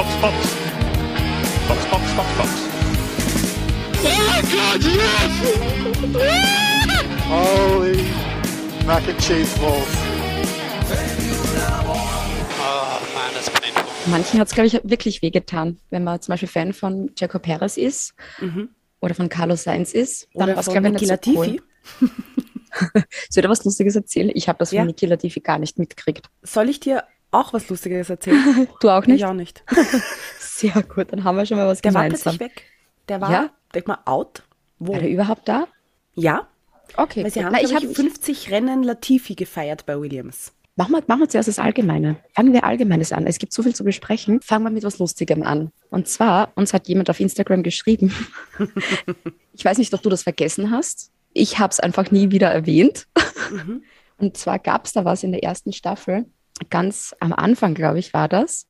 Box, Box. Box, Box, Box, Box. Oh Gott, yes! Holy mac and cheese balls. Oh painful. Manchen hat es, glaube ich, wirklich wehgetan, wenn man zum Beispiel Fan von Jaco Perez ist oder von Carlos Sainz ist. Dann Oder war's, von glaub ich, Niki nicht so Latifi. Cool. Soll ich dir was Lustiges erzählen? Ich habe das von Ja. Niki Latifi gar nicht mitgekriegt. Soll ich dir auch was Lustiges erzählen? Du auch nicht? Ich auch nicht. Sehr gut, dann haben wir schon mal was Der war gemeinsam. plötzlich weg. Der war, Ja? denk mal, out. Wo? War der überhaupt da? Ja, Okay. weil sie haben, Na, ich glaub hab, ich, 50 Rennen Latifi gefeiert bei Williams. Machen wir, machen wir zuerst das Allgemeine. Fangen wir Allgemeines an. Es gibt so viel zu besprechen. Fangen wir mit was Lustigem an. Und zwar, uns hat jemand auf Instagram geschrieben. ich weiß nicht, ob du das vergessen hast. Ich habe es einfach nie wieder erwähnt. Und zwar gab es da was in der ersten Staffel. Ganz am Anfang, glaube ich, war das.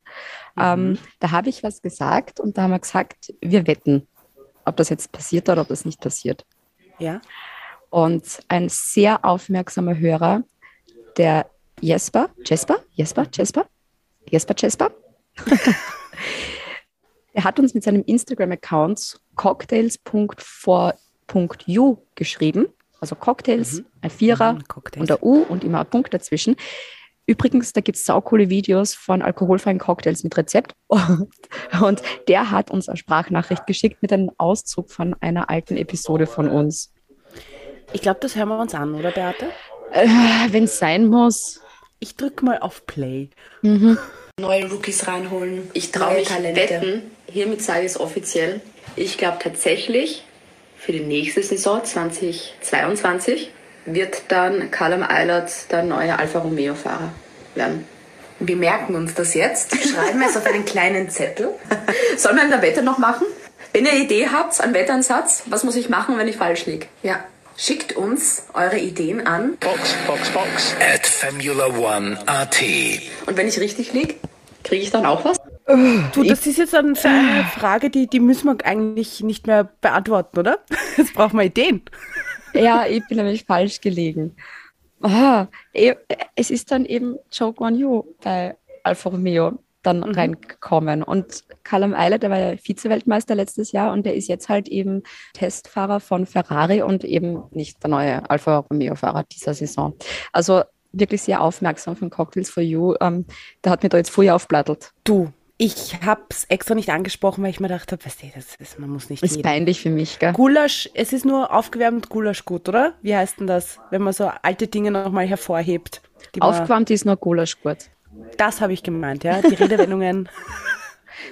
Ähm, da habe ich was gesagt und da haben wir gesagt, wir wetten, ob das jetzt passiert oder ob das nicht passiert. Ja, Und ein sehr aufmerksamer Hörer, der Jesper, Jesper, Jesper, Jesper, Jesper, Jesper, der hat uns mit seinem Instagram-Account cocktails.for.u geschrieben. Also Cocktails, ein Vierer Mhm, Cocktails. und der U und immer ein Punkt dazwischen. Übrigens, da gibt es saukoole Videos von alkoholfreien Cocktails mit Rezept. Und, und der hat uns eine Sprachnachricht geschickt mit einem Auszug von einer alten Episode von uns. ich glaube, das hören wir uns an, oder Beate? Äh, Wenn es sein muss. Ich drücke mal auf Play. neue Rookies reinholen. Ich traue mich Talente. wetten, hiermit sage ich es offiziell. Ich glaube tatsächlich, für die nächste Saison 2022 wird dann Callum Eilert der neue Alfa Romeo-Fahrer werden. Wir merken uns das jetzt, schreiben es auf einen kleinen Zettel. Sollen wir in der Wette noch machen? Wenn ihr eine Idee habt, einen Wettansatz, was muss ich machen, wenn ich falsch liege? Ja, schickt uns eure Ideen an. Box, Box, Box. At Formula One AT. Und wenn ich richtig liege, kriege ich dann auch was? Du, das ist jetzt eine Frage, die, die müssen wir eigentlich nicht mehr beantworten, oder? Jetzt brauchen wir Ideen. Ja, ich bin nämlich falsch gelegen. Ah, eh, es ist dann eben Joe Guan Yu bei Alfa Romeo dann reingekommen. Und Callum Eilert, der war ja Vize-Weltmeister letztes Jahr und der ist jetzt halt eben Testfahrer von Ferrari und eben nicht der neue Alfa Romeo-Fahrer dieser Saison. Also wirklich sehr aufmerksam von Cocktails for You. Ähm, der hat mir da jetzt vorher aufblattelt. Du, ich hab's extra nicht angesprochen, weil ich mir gedacht habe, weißt du, das ist, man muss nicht Ist jeden. peinlich für mich, gell? Gulasch, es ist nur aufgewärmt Gulasch gut, oder? Wie heißt denn das, wenn man so alte Dinge nochmal hervorhebt? Aufgewärmt ist nur Gulasch gut. Das habe ich gemeint, ja. Die Redewendungen,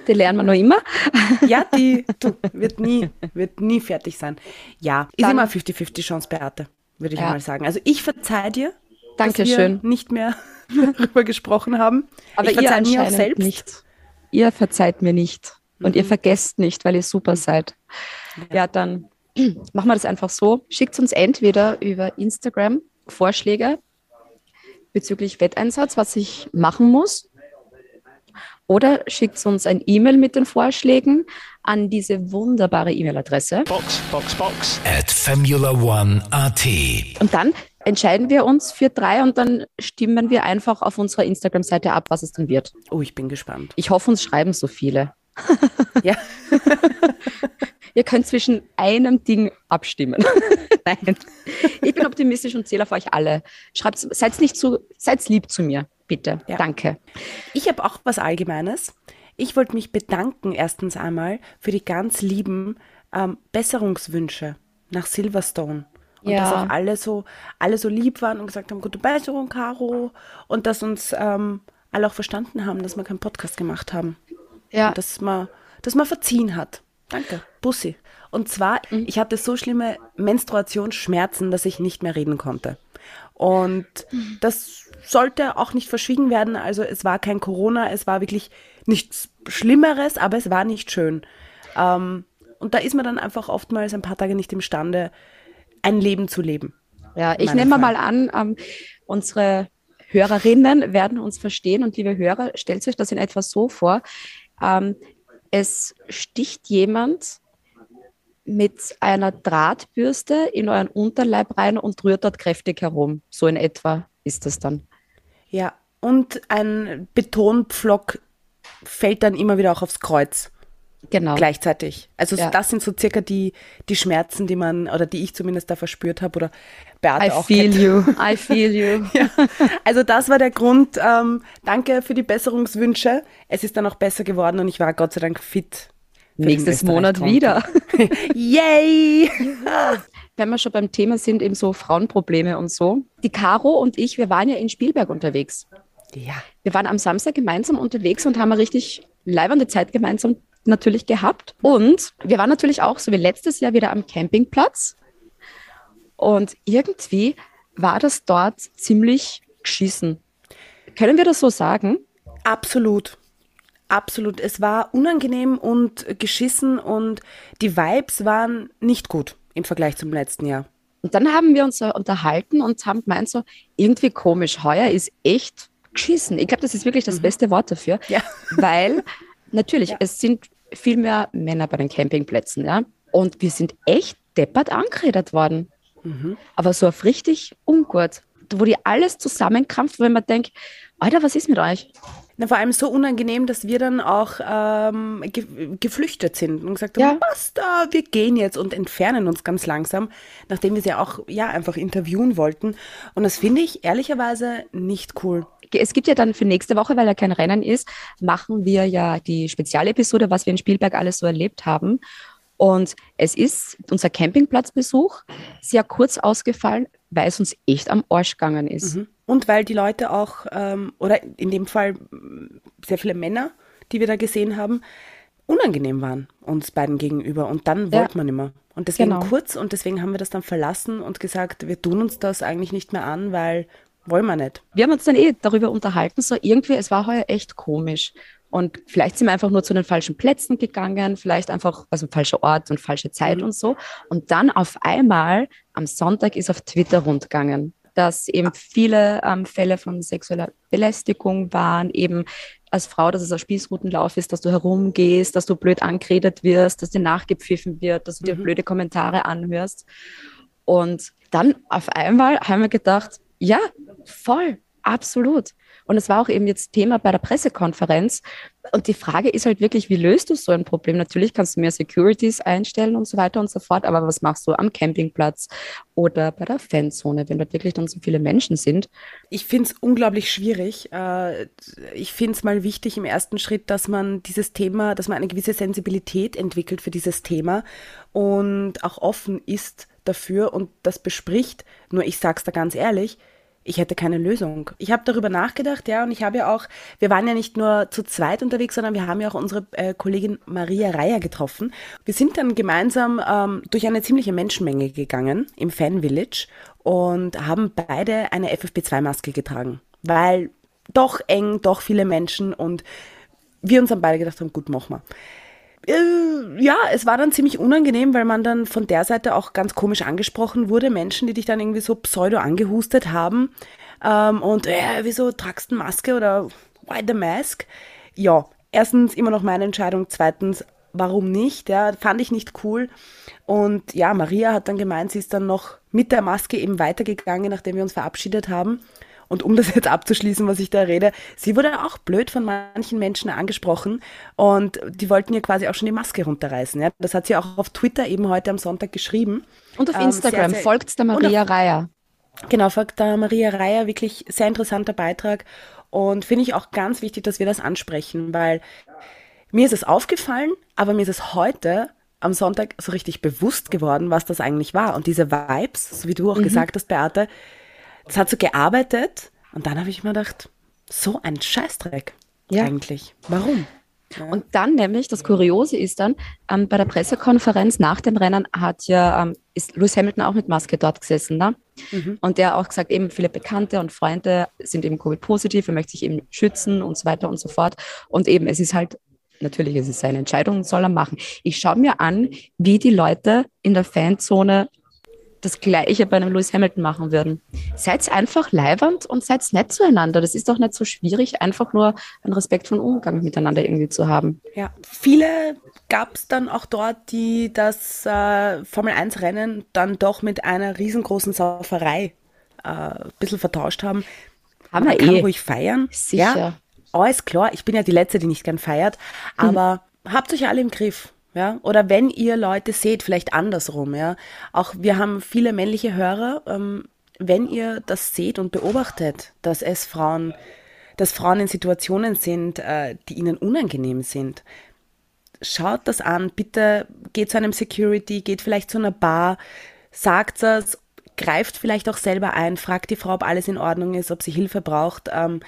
Die lernen wir noch immer. ja, die du, wird nie, wird nie fertig sein. Ja, ist Dann- immer 50-50 Chance, Beate, würde ich Ja. mal sagen. Also ich verzeih dir, Dankeschön. dass wir nicht mehr darüber gesprochen haben. Aber ich ihr verzeih mir auch selbst. nicht. Ihr verzeiht mir nicht. Und ihr vergesst nicht, weil ihr super seid. Ja, dann machen wir das einfach so. Schickt uns entweder über Instagram Vorschläge bezüglich Wetteinsatz, was ich machen muss. Oder schickt uns ein E-Mail mit den Vorschlägen an diese wunderbare E-Mail-Adresse. Box, Box, Box. At Formula One AT. Und dann entscheiden wir uns für drei und dann stimmen wir einfach auf unserer Instagram-Seite ab, was es dann wird. Oh, ich bin gespannt. Ich hoffe, uns schreiben so viele. Ja. Ihr könnt zwischen einem Ding abstimmen. Nein. Ich bin optimistisch und zähle auf euch alle. Schreibt, seid nicht zu, seid lieb zu mir, bitte. Ja. Danke. Ich habe auch was Allgemeines. Ich wollte mich bedanken erstens einmal für die ganz lieben ähm, Besserungswünsche nach Silverstone. Und Ja. dass auch alle so, alle so lieb waren und gesagt haben, gute Besserung, Caro. Und dass uns ähm, alle auch verstanden haben, dass wir keinen Podcast gemacht haben. Ja. Und dass man, dass man verziehen hat. Danke. Bussi. Und zwar, ich hatte so schlimme Menstruationsschmerzen, dass ich nicht mehr reden konnte. Und das sollte auch nicht verschwiegen werden. Also es war kein Corona, es war wirklich nichts Schlimmeres, aber es war nicht schön. Ähm, und da ist man dann einfach oftmals ein paar Tage nicht imstande, ein Leben zu leben. Ja, ich nehme mal Frage. an, ähm, unsere Hörerinnen werden uns verstehen und liebe Hörer, stellt euch das in etwa so vor. Ähm, es sticht jemand mit einer Drahtbürste in euren Unterleib rein und rührt dort kräftig herum. So in etwa ist das dann. Ja, und ein Betonpflock fällt dann immer wieder auch aufs Kreuz Genau. gleichzeitig. Also Ja. das sind so circa die, die Schmerzen, die man, oder die ich zumindest da verspürt habe oder Beate I auch feel kennt. you. I feel you. Ja. Also das war der Grund. Ähm, danke für die Besserungswünsche. Es ist dann auch besser geworden und ich war Gott sei Dank fit. Nächstes Monat wieder. Yay! Wenn wir schon beim Thema sind, eben so Frauenprobleme und so. Die Caro und ich, wir waren ja in Spielberg unterwegs. Ja. Wir waren am Samstag gemeinsam unterwegs und haben eine richtig leibende Zeit gemeinsam natürlich gehabt. Und wir waren natürlich auch, so wie letztes Jahr, wieder am Campingplatz. Und irgendwie war das dort ziemlich geschissen. Können wir das so sagen? Absolut. Absolut. Es war unangenehm und geschissen und die Vibes waren nicht gut im Vergleich zum letzten Jahr. Und dann haben wir uns so unterhalten und haben gemeint, so irgendwie komisch, heuer ist echt geschissen. Ich glaube, das ist wirklich das beste Wort dafür, Mhm. Ja. weil natürlich, es sind viel mehr Männer bei den Campingplätzen, ja. Und wir sind echt deppert angeredet worden. Mhm. Aber so auf richtig ungut, wo die alles zusammenkrampft, wenn man denkt, Alter, was ist mit euch? Na, vor allem so unangenehm, dass wir dann auch ähm, ge geflüchtet sind und gesagt haben, Ja. basta, wir gehen jetzt und entfernen uns ganz langsam, nachdem wir sie auch ja einfach interviewen wollten. Und das finde ich ehrlicherweise nicht cool. Es gibt ja dann für nächste Woche, weil ja kein Rennen ist, machen wir ja die Spezialepisode, was wir in Spielberg alles so erlebt haben. Und es ist unser Campingplatzbesuch sehr kurz ausgefallen, weil es uns echt am Arsch gegangen ist. Und weil die Leute auch, ähm, oder in dem Fall sehr viele Männer, die wir da gesehen haben, unangenehm waren uns beiden gegenüber. Und dann Ja. wollte man immer. Und deswegen Genau. kurz und deswegen haben wir das dann verlassen und gesagt, wir tun uns das eigentlich nicht mehr an, weil wollen wir nicht. Wir haben uns dann eh darüber unterhalten, so irgendwie, es war heuer echt komisch. Und vielleicht sind wir einfach nur zu den falschen Plätzen gegangen, vielleicht einfach, also falscher Ort und falsche Zeit und so. Und dann auf einmal am Sonntag ist auf Twitter rundgegangen, dass eben viele ähm, Fälle von sexueller Belästigung waren, eben als Frau, dass es ein Spießrutenlauf ist, dass du herumgehst, dass du blöd angeredet wirst, dass dir nachgepfiffen wird, dass du dir blöde Kommentare anhörst. Und dann auf einmal haben wir gedacht, ja, voll, absolut. Und es war auch eben jetzt Thema bei der Pressekonferenz. Und die Frage ist halt wirklich, wie löst du so ein Problem? Natürlich kannst du mehr Securities einstellen und so weiter und so fort, aber was machst du am Campingplatz oder bei der Fanzone, wenn dort wirklich dann so viele Menschen sind? Ich finde es unglaublich schwierig. Äh, Ich finde es mal wichtig im ersten Schritt, dass man dieses Thema, dass man eine gewisse Sensibilität entwickelt für dieses Thema und auch offen ist dafür und das bespricht. Nur ich sag's da ganz ehrlich, ich hätte keine Lösung. Ich habe darüber nachgedacht, ja, und ich habe ja auch, wir waren ja nicht nur zu zweit unterwegs, sondern wir haben ja auch unsere äh, Kollegin Maria Reier getroffen. Wir sind dann gemeinsam ähm, durch eine ziemliche Menschenmenge gegangen im Fan Village und haben beide eine FFP2-Maske getragen, weil doch eng, doch viele Menschen und wir uns dann beide gedacht haben, gut, machen wir. Äh, ja, es war dann ziemlich unangenehm, weil man dann von der Seite auch ganz komisch angesprochen wurde. Menschen, die dich dann irgendwie so pseudo angehustet haben. Ähm, und äh, wieso tragst du eine Maske oder why the mask? Ja, erstens immer noch meine Entscheidung. Zweitens, warum nicht? Ja, fand ich nicht cool. Und ja, Maria hat dann gemeint, sie ist dann noch mit der Maske eben weitergegangen, nachdem wir uns verabschiedet haben. Und um das jetzt abzuschließen, was ich da rede, sie wurde auch blöd von manchen Menschen angesprochen und die wollten ihr quasi auch schon die Maske runterreißen. Ja? Das hat sie auch auf Twitter eben heute am Sonntag geschrieben. Und auf Ähm, Instagram sehr, folgt der Maria Reier. Genau, folgt da Maria Reier, wirklich sehr interessanter Beitrag. Und finde ich auch ganz wichtig, dass wir das ansprechen, weil mir ist es aufgefallen, aber mir ist es heute am Sonntag so richtig bewusst geworden, was das eigentlich war. Und diese Vibes, so wie du auch gesagt hast, Beate, das hat so gearbeitet. Und dann habe ich mir gedacht, so ein Scheißdreck Ja. eigentlich. Warum? Und dann nämlich, das Kuriose ist dann, ähm, bei der Pressekonferenz nach dem Rennen hat ja, ähm, ist Lewis Hamilton auch mit Maske dort gesessen, ne? Und der hat auch gesagt, eben viele Bekannte und Freunde sind eben Covid-positiv, er möchte sich eben schützen und so weiter und so fort. Und eben, es ist halt, natürlich, es ist seine Entscheidung, soll er machen. Ich schaue mir an, wie die Leute in der Fanzone das Gleiche bei einem Lewis Hamilton machen würden. Seid einfach leibernd und seid nett zueinander. Das ist doch nicht so schwierig, einfach nur einen respektvollen Umgang miteinander irgendwie zu haben. Ja, viele gab es dann auch dort, die das äh, Formel-1-Rennen dann doch mit einer riesengroßen Sauferei äh, ein bisschen vertauscht haben. Haben wir kann eh. ruhig feiern. Sicher. Ja, alles klar, ich bin ja die Letzte, die nicht gern feiert, aber habt euch alle im Griff. Ja, oder wenn ihr Leute seht, vielleicht andersrum, ja. Auch wir haben viele männliche Hörer, ähm, wenn ihr das seht und beobachtet, dass es Frauen, dass Frauen in Situationen sind, äh, die ihnen unangenehm sind, schaut das an, bitte geht zu einem Security, geht vielleicht zu einer Bar, sagt das, greift vielleicht auch selber ein, fragt die Frau, ob alles in Ordnung ist, ob sie Hilfe braucht. Ähm,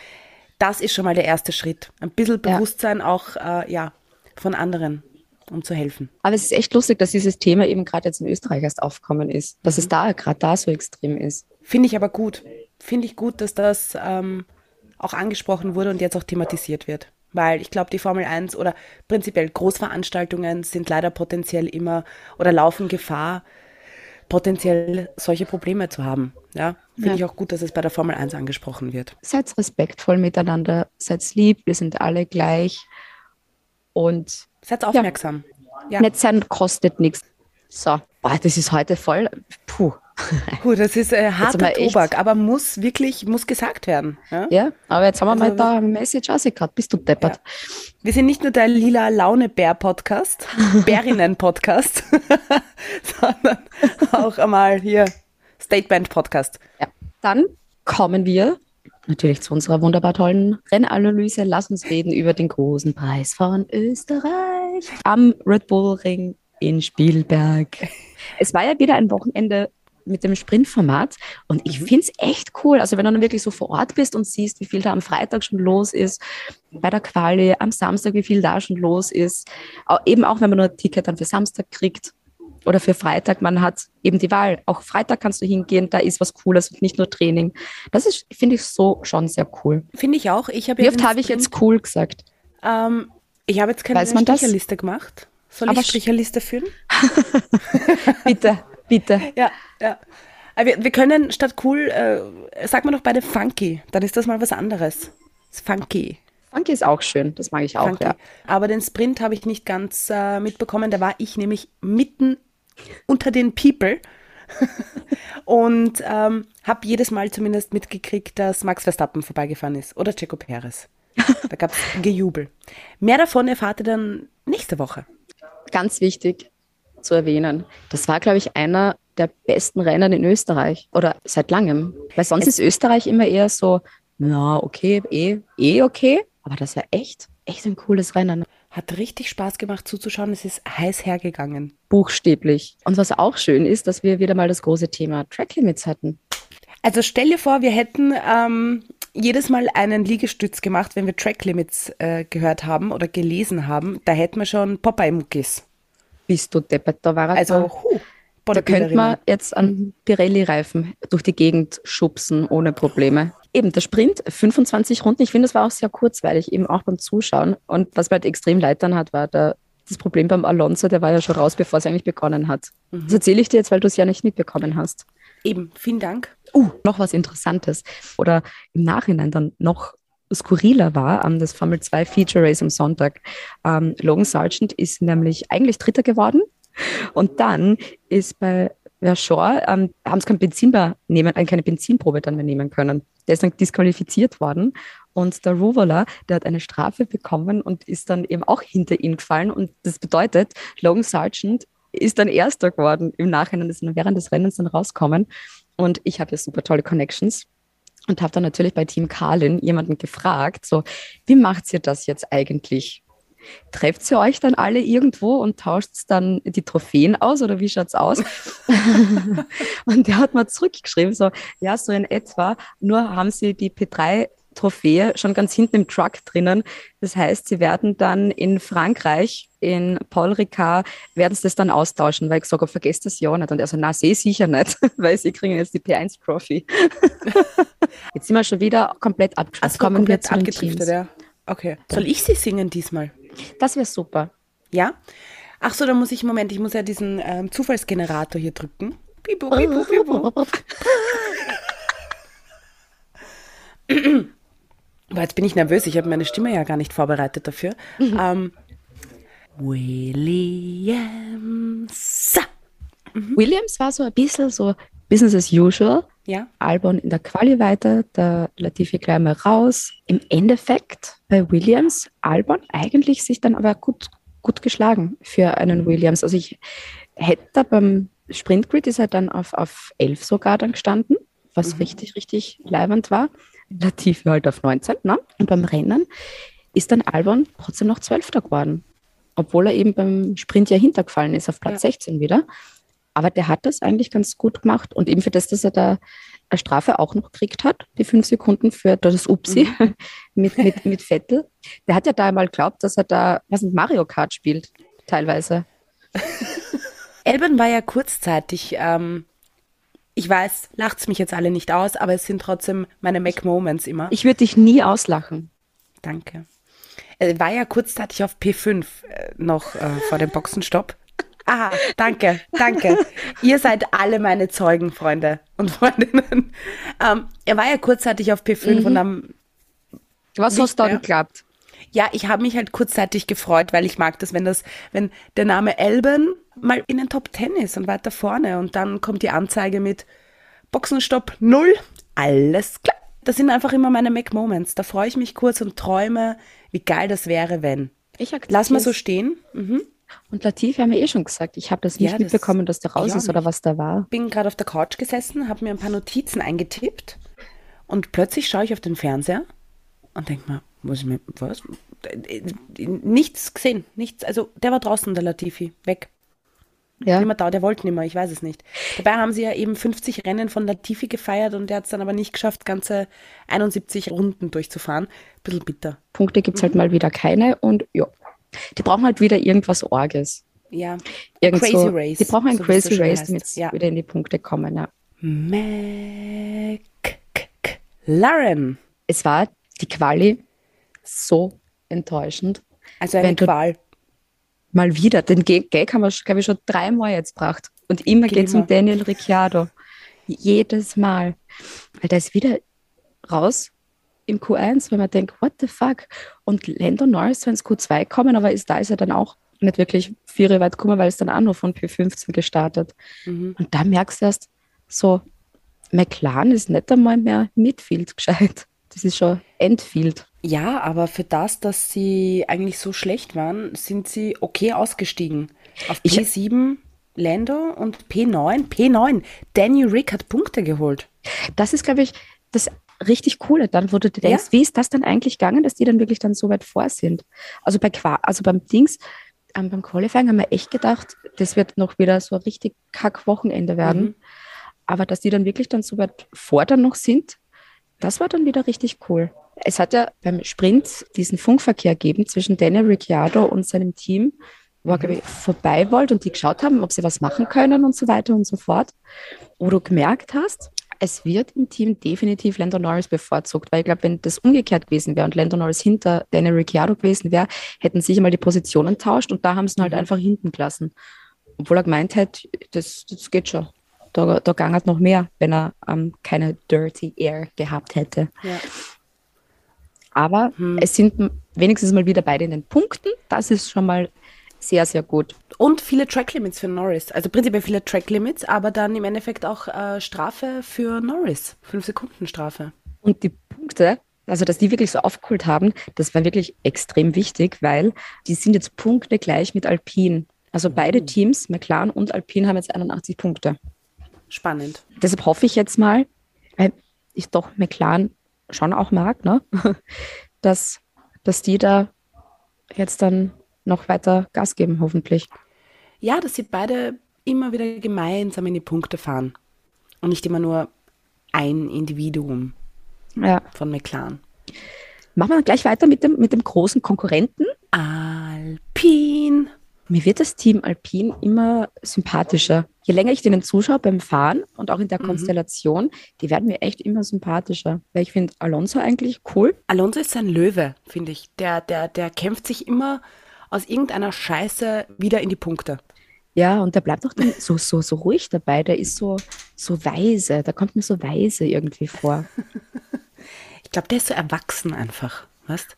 das ist schon mal der erste Schritt. Ein bisschen Ja. Bewusstsein auch äh, ja, von anderen, um zu helfen. Aber es ist echt lustig, dass dieses Thema eben gerade jetzt in Österreich erst aufgekommen ist, dass es da gerade da so extrem ist. Finde ich aber gut. Finde ich gut, dass das ähm, auch angesprochen wurde und jetzt auch thematisiert wird. Weil ich glaube, die Formel 1 oder prinzipiell Großveranstaltungen sind leider potenziell immer oder laufen Gefahr, potenziell solche Probleme zu haben. Ja, finde Ja. ich auch gut, dass es bei der Formel 1 angesprochen wird. Seid respektvoll miteinander, seid lieb, wir sind alle gleich. Und Seid aufmerksam. Ja. nett sein kostet nichts. So, boah, das ist heute voll. Puh. Puh, das ist äh, harter Tobak, aber muss wirklich, muss gesagt werden. Ja? Ja, aber jetzt haben wir Also- mal da eine Message gerade. Bist du deppert? Wir sind nicht nur der lila Laune Bär Podcast, Bärinnen Podcast, sondern auch einmal hier Statement Podcast. Ja. Dann kommen wir natürlich zu unserer wunderbar tollen Rennanalyse. Lass uns reden über den großen Preis von Österreich am Red Bull Ring in Spielberg. Es war ja wieder ein Wochenende mit dem Sprintformat und ich finde es echt cool. Also wenn du dann wirklich so vor Ort bist und siehst, wie viel da am Freitag schon los ist, bei der Quali, am Samstag, wie viel da schon los ist. Eben auch, wenn man nur ein Ticket dann für Samstag kriegt oder für Freitag, man hat eben die Wahl. Auch Freitag kannst du hingehen, da ist was Cooles und nicht nur Training. Das ist, finde ich, so schon sehr cool. Finde ich auch. Ich habe Wie oft habe ich jetzt cool gesagt? Ähm, ich habe jetzt keine Weiß das? Stricherliste gemacht. Soll Aber ich Stricherliste führen? Bitte, bitte. Ja, ja. Aber wir, wir können statt cool, äh, sag mal doch beide funky. Dann ist das mal was anderes. Das ist funky. Funky ist auch schön, das mag ich auch, funky. ja. Aber den Sprint habe ich nicht ganz äh, mitbekommen. Da war ich nämlich mitten unter den People und ähm, habe jedes Mal zumindest mitgekriegt, dass Max Verstappen vorbeigefahren ist oder Checo Perez. Da gab es Gejubel. Mehr davon erfahrt ihr dann nächste Woche. Ganz wichtig zu erwähnen. Das war, glaube ich, einer der besten Rennen in Österreich oder seit langem. Weil sonst ist Österreich immer eher so, na, okay, eh, eh okay. Aber das war echt, echt ein cooles Rennen. Hat richtig Spaß gemacht zuzuschauen. Es ist heiß hergegangen. Buchstäblich. Und was auch schön ist, dass wir wieder mal das große Thema Track Limits hatten. Also stell dir vor, wir hätten ähm, jedes Mal einen Liegestütz gemacht, wenn wir Track Limits äh, gehört haben oder gelesen haben. Da hätten wir schon Popeye-Muckis. Bist du deppert, da war er Also, da. huh, Da könnte man jetzt an Pirelli-Reifen durch die Gegend schubsen ohne Probleme. Eben der Sprint, 25 Runden. Ich finde, das war auch sehr kurzweilig, eben auch beim Zuschauen. Und was mir halt extrem leid dann hat, war der, das Problem beim Alonso, der war ja schon raus, bevor es eigentlich begonnen hat. Das erzähle ich dir jetzt, weil du es ja nicht mitbekommen hast. Eben, vielen Dank. Uh, noch was Interessantes. Oder im Nachhinein dann noch skurriler war, ähm, das Formel 2 Feature Race am Sonntag. Ähm, Logan Sargent ist nämlich eigentlich Dritter geworden und dann ist bei Verschor, ähm, haben sie kein Benzin mehr nehmen, äh, keine Benzinprobe dann mehr nehmen können. Der ist dann disqualifiziert worden und der Ruvola, der hat eine Strafe bekommen und ist dann eben auch hinter ihn gefallen und das bedeutet, Logan Sargent ist dann Erster geworden im Nachhinein, ist dann während des Rennens dann rauskommen und ich habe ja super tolle Connections und habe dann natürlich bei Team Carlin jemanden gefragt, so, wie macht ihr das jetzt eigentlich? Trefft ihr euch dann alle irgendwo und tauscht dann die Trophäen aus oder wie schaut's aus? und der hat mal zurückgeschrieben, so, ja, so in etwa, nur haben sie die P3 Trophäe schon ganz hinten im Truck drinnen. Das heißt, sie werden dann in Frankreich, in Paul Ricard, werden sie das dann austauschen, weil ich sage, vergesst das ja nicht. Und er so, na, sehe sicher nicht, weil sie kriegen jetzt die P1-Trophy. jetzt sind wir schon wieder komplett abgeschlossen. Also Kommen wir komplett zu den ja. Okay. Soll ich sie singen diesmal? Das wäre super. Ja? Ach so, dann muss ich, Moment, ich muss ja diesen ähm, Zufallsgenerator hier drücken. Bibu, bibu, bibu. Boah, jetzt bin ich nervös, ich habe meine Stimme ja gar nicht vorbereitet dafür. Ähm, Williams. Williams war so ein bisschen so Business as usual. Ja. Albon in der Quali weiter, der Latifi gleich mal raus. Im Endeffekt bei Williams, Albon eigentlich sich dann aber gut, gut geschlagen für einen Williams. Also ich hätte da beim Sprintgrid ist er dann auf, auf 11 sogar dann gestanden, was richtig, richtig leibend war. Latifi halt auf 19, ne? Und beim Rennen ist dann Albon trotzdem noch Zwölfter geworden. Obwohl er eben beim Sprint ja hintergefallen ist, auf Platz Ja. 16 wieder. Aber der hat das eigentlich ganz gut gemacht. Und eben für das, dass er da eine Strafe auch noch gekriegt hat, die fünf Sekunden für das Upsi mit, mit, mit Vettel. Der hat ja da einmal geglaubt, dass er da, was nicht, Mario Kart spielt, teilweise. Elben war ja kurzzeitig, ähm, ich weiß, lacht's mich jetzt alle nicht aus, aber es sind trotzdem meine Mac-Moments immer. Ich würde dich nie auslachen. Danke. Er war ja kurzzeitig auf P5 äh, noch äh, vor dem Boxenstopp. Ah, danke, danke. Ihr seid alle meine Zeugen, Freunde und Freundinnen. Ähm, er war ja kurzzeitig auf P5 und am Was hast du da mehr. Ja, ich habe mich halt kurzzeitig gefreut, weil ich mag das, wenn das, wenn der Name Elben mal in den Top 10 ist und weiter vorne und dann kommt die Anzeige mit Boxenstopp null. Alles klar. Das sind einfach immer meine Mac-Moments. Da freue ich mich kurz und träume, wie geil das wäre, wenn. Ich Lass mal so stehen. Mhm. Und Latifi haben wir eh schon gesagt. Ich habe das Ja, nicht das- mitbekommen, dass der raus ja ist oder was da war. Bin gerade auf der Couch gesessen, habe mir ein paar Notizen eingetippt und plötzlich schaue ich auf den Fernseher und denke mir, was, mit- was? Nichts gesehen, nichts. Also der war draußen, der Latifi, weg. Ja. Nimmer da, der wollte nicht mehr, ich weiß es nicht. Dabei haben sie ja eben 50 Rennen von Latifi gefeiert und der hat es dann aber nicht geschafft, ganze 71 Runden durchzufahren. Bisschen bitter. Punkte gibt es halt mal wieder keine und ja. Die brauchen halt wieder irgendwas Orges. Ja. Irgend Crazy Race, Die brauchen ein so Crazy Race, damit sie Ja. wieder in die Punkte kommen. Ja. McLaren. Es war die Quali so enttäuschend. Also eine Qual. Mal wieder. Den Ga- Gag haben wir, glaube ich, schon dreimal jetzt gebracht. Und immer Geht es um. Daniel Ricciardo. Jedes Mal. Weil der ist wieder raus im Q1, wenn man denkt, what the fuck? Und Lando Norris soll ins Q2 kommen, aber ist, da ist er dann auch nicht wirklich vier weit gekommen, weil es dann auch nur von P15 gestartet. Mhm. Und da merkst du erst, so, McLaren ist nicht einmal mehr Midfield gescheit. Das ist schon Endfield. Ja, aber für das, dass sie eigentlich so schlecht waren, sind sie okay ausgestiegen. Auf Ich- P7 Lando und P9, P9. Danny Rick hat Punkte geholt. Das ist, glaube ich, das richtig Coole dann, wo du dir Ja. denkst, wie ist das dann eigentlich gegangen, dass die dann wirklich dann so weit vor sind? Also bei Qua also beim Dings, ähm, beim Qualifying haben wir echt gedacht, das wird noch wieder so ein richtig kack Wochenende werden. Mhm. Aber dass die dann wirklich dann so weit vor dann noch sind, das war dann wieder richtig cool. Es hat ja beim Sprint diesen Funkverkehr gegeben zwischen Daniel Ricciardo und seinem Team, wo er, glaube ich, vorbei wollte und die geschaut haben, ob sie was machen können und so weiter und so fort. Wo du gemerkt hast, es wird im Team definitiv Lando Norris bevorzugt, weil ich glaube, wenn das umgekehrt gewesen wäre und Lando Norris hinter Daniel Ricciardo gewesen wäre, hätten sie sich einmal die Positionen tauscht und da haben sie ihn halt einfach hinten gelassen. Obwohl er gemeint hat, das, das geht schon. Da, da ging halt noch mehr, wenn er ähm, keine Dirty Air gehabt hätte. Ja. Aber es sind wenigstens mal wieder beide in den Punkten. Das ist schon mal sehr, sehr gut. Und viele Track Limits für Norris. Also prinzipiell viele Track Limits, aber dann im Endeffekt auch äh, Strafe für Norris. Fünf Sekunden Strafe. Und die Punkte, also dass die wirklich so aufgeholt haben, das war wirklich extrem wichtig, weil die sind jetzt Punkte gleich mit Alpine. Also beide Teams, McLaren und Alpine, haben jetzt 81 Punkte. Spannend. Deshalb hoffe ich jetzt mal, weil ich doch McLaren schon auch mag, ne? dass, dass die da jetzt dann noch weiter Gas geben, hoffentlich. Ja, dass sie beide immer wieder gemeinsam in die Punkte fahren. Und nicht immer nur ein Individuum Ja. von McLaren. Machen wir gleich weiter mit dem, mit dem großen Konkurrenten. Alpine. Mir wird das Team Alpine immer sympathischer. Je länger ich denen zuschaue beim Fahren und auch in der Konstellation, die werden mir echt immer sympathischer. Weil ich finde Alonso eigentlich cool. Alonso ist ein Löwe, finde ich. Der, der, der kämpft sich immer aus irgendeiner Scheiße wieder in die Punkte. Ja, und der bleibt auch dann so, so, so ruhig dabei. Der ist so, so weise. Da kommt mir so weise irgendwie vor. Ich glaube, der ist so erwachsen einfach. Weißt?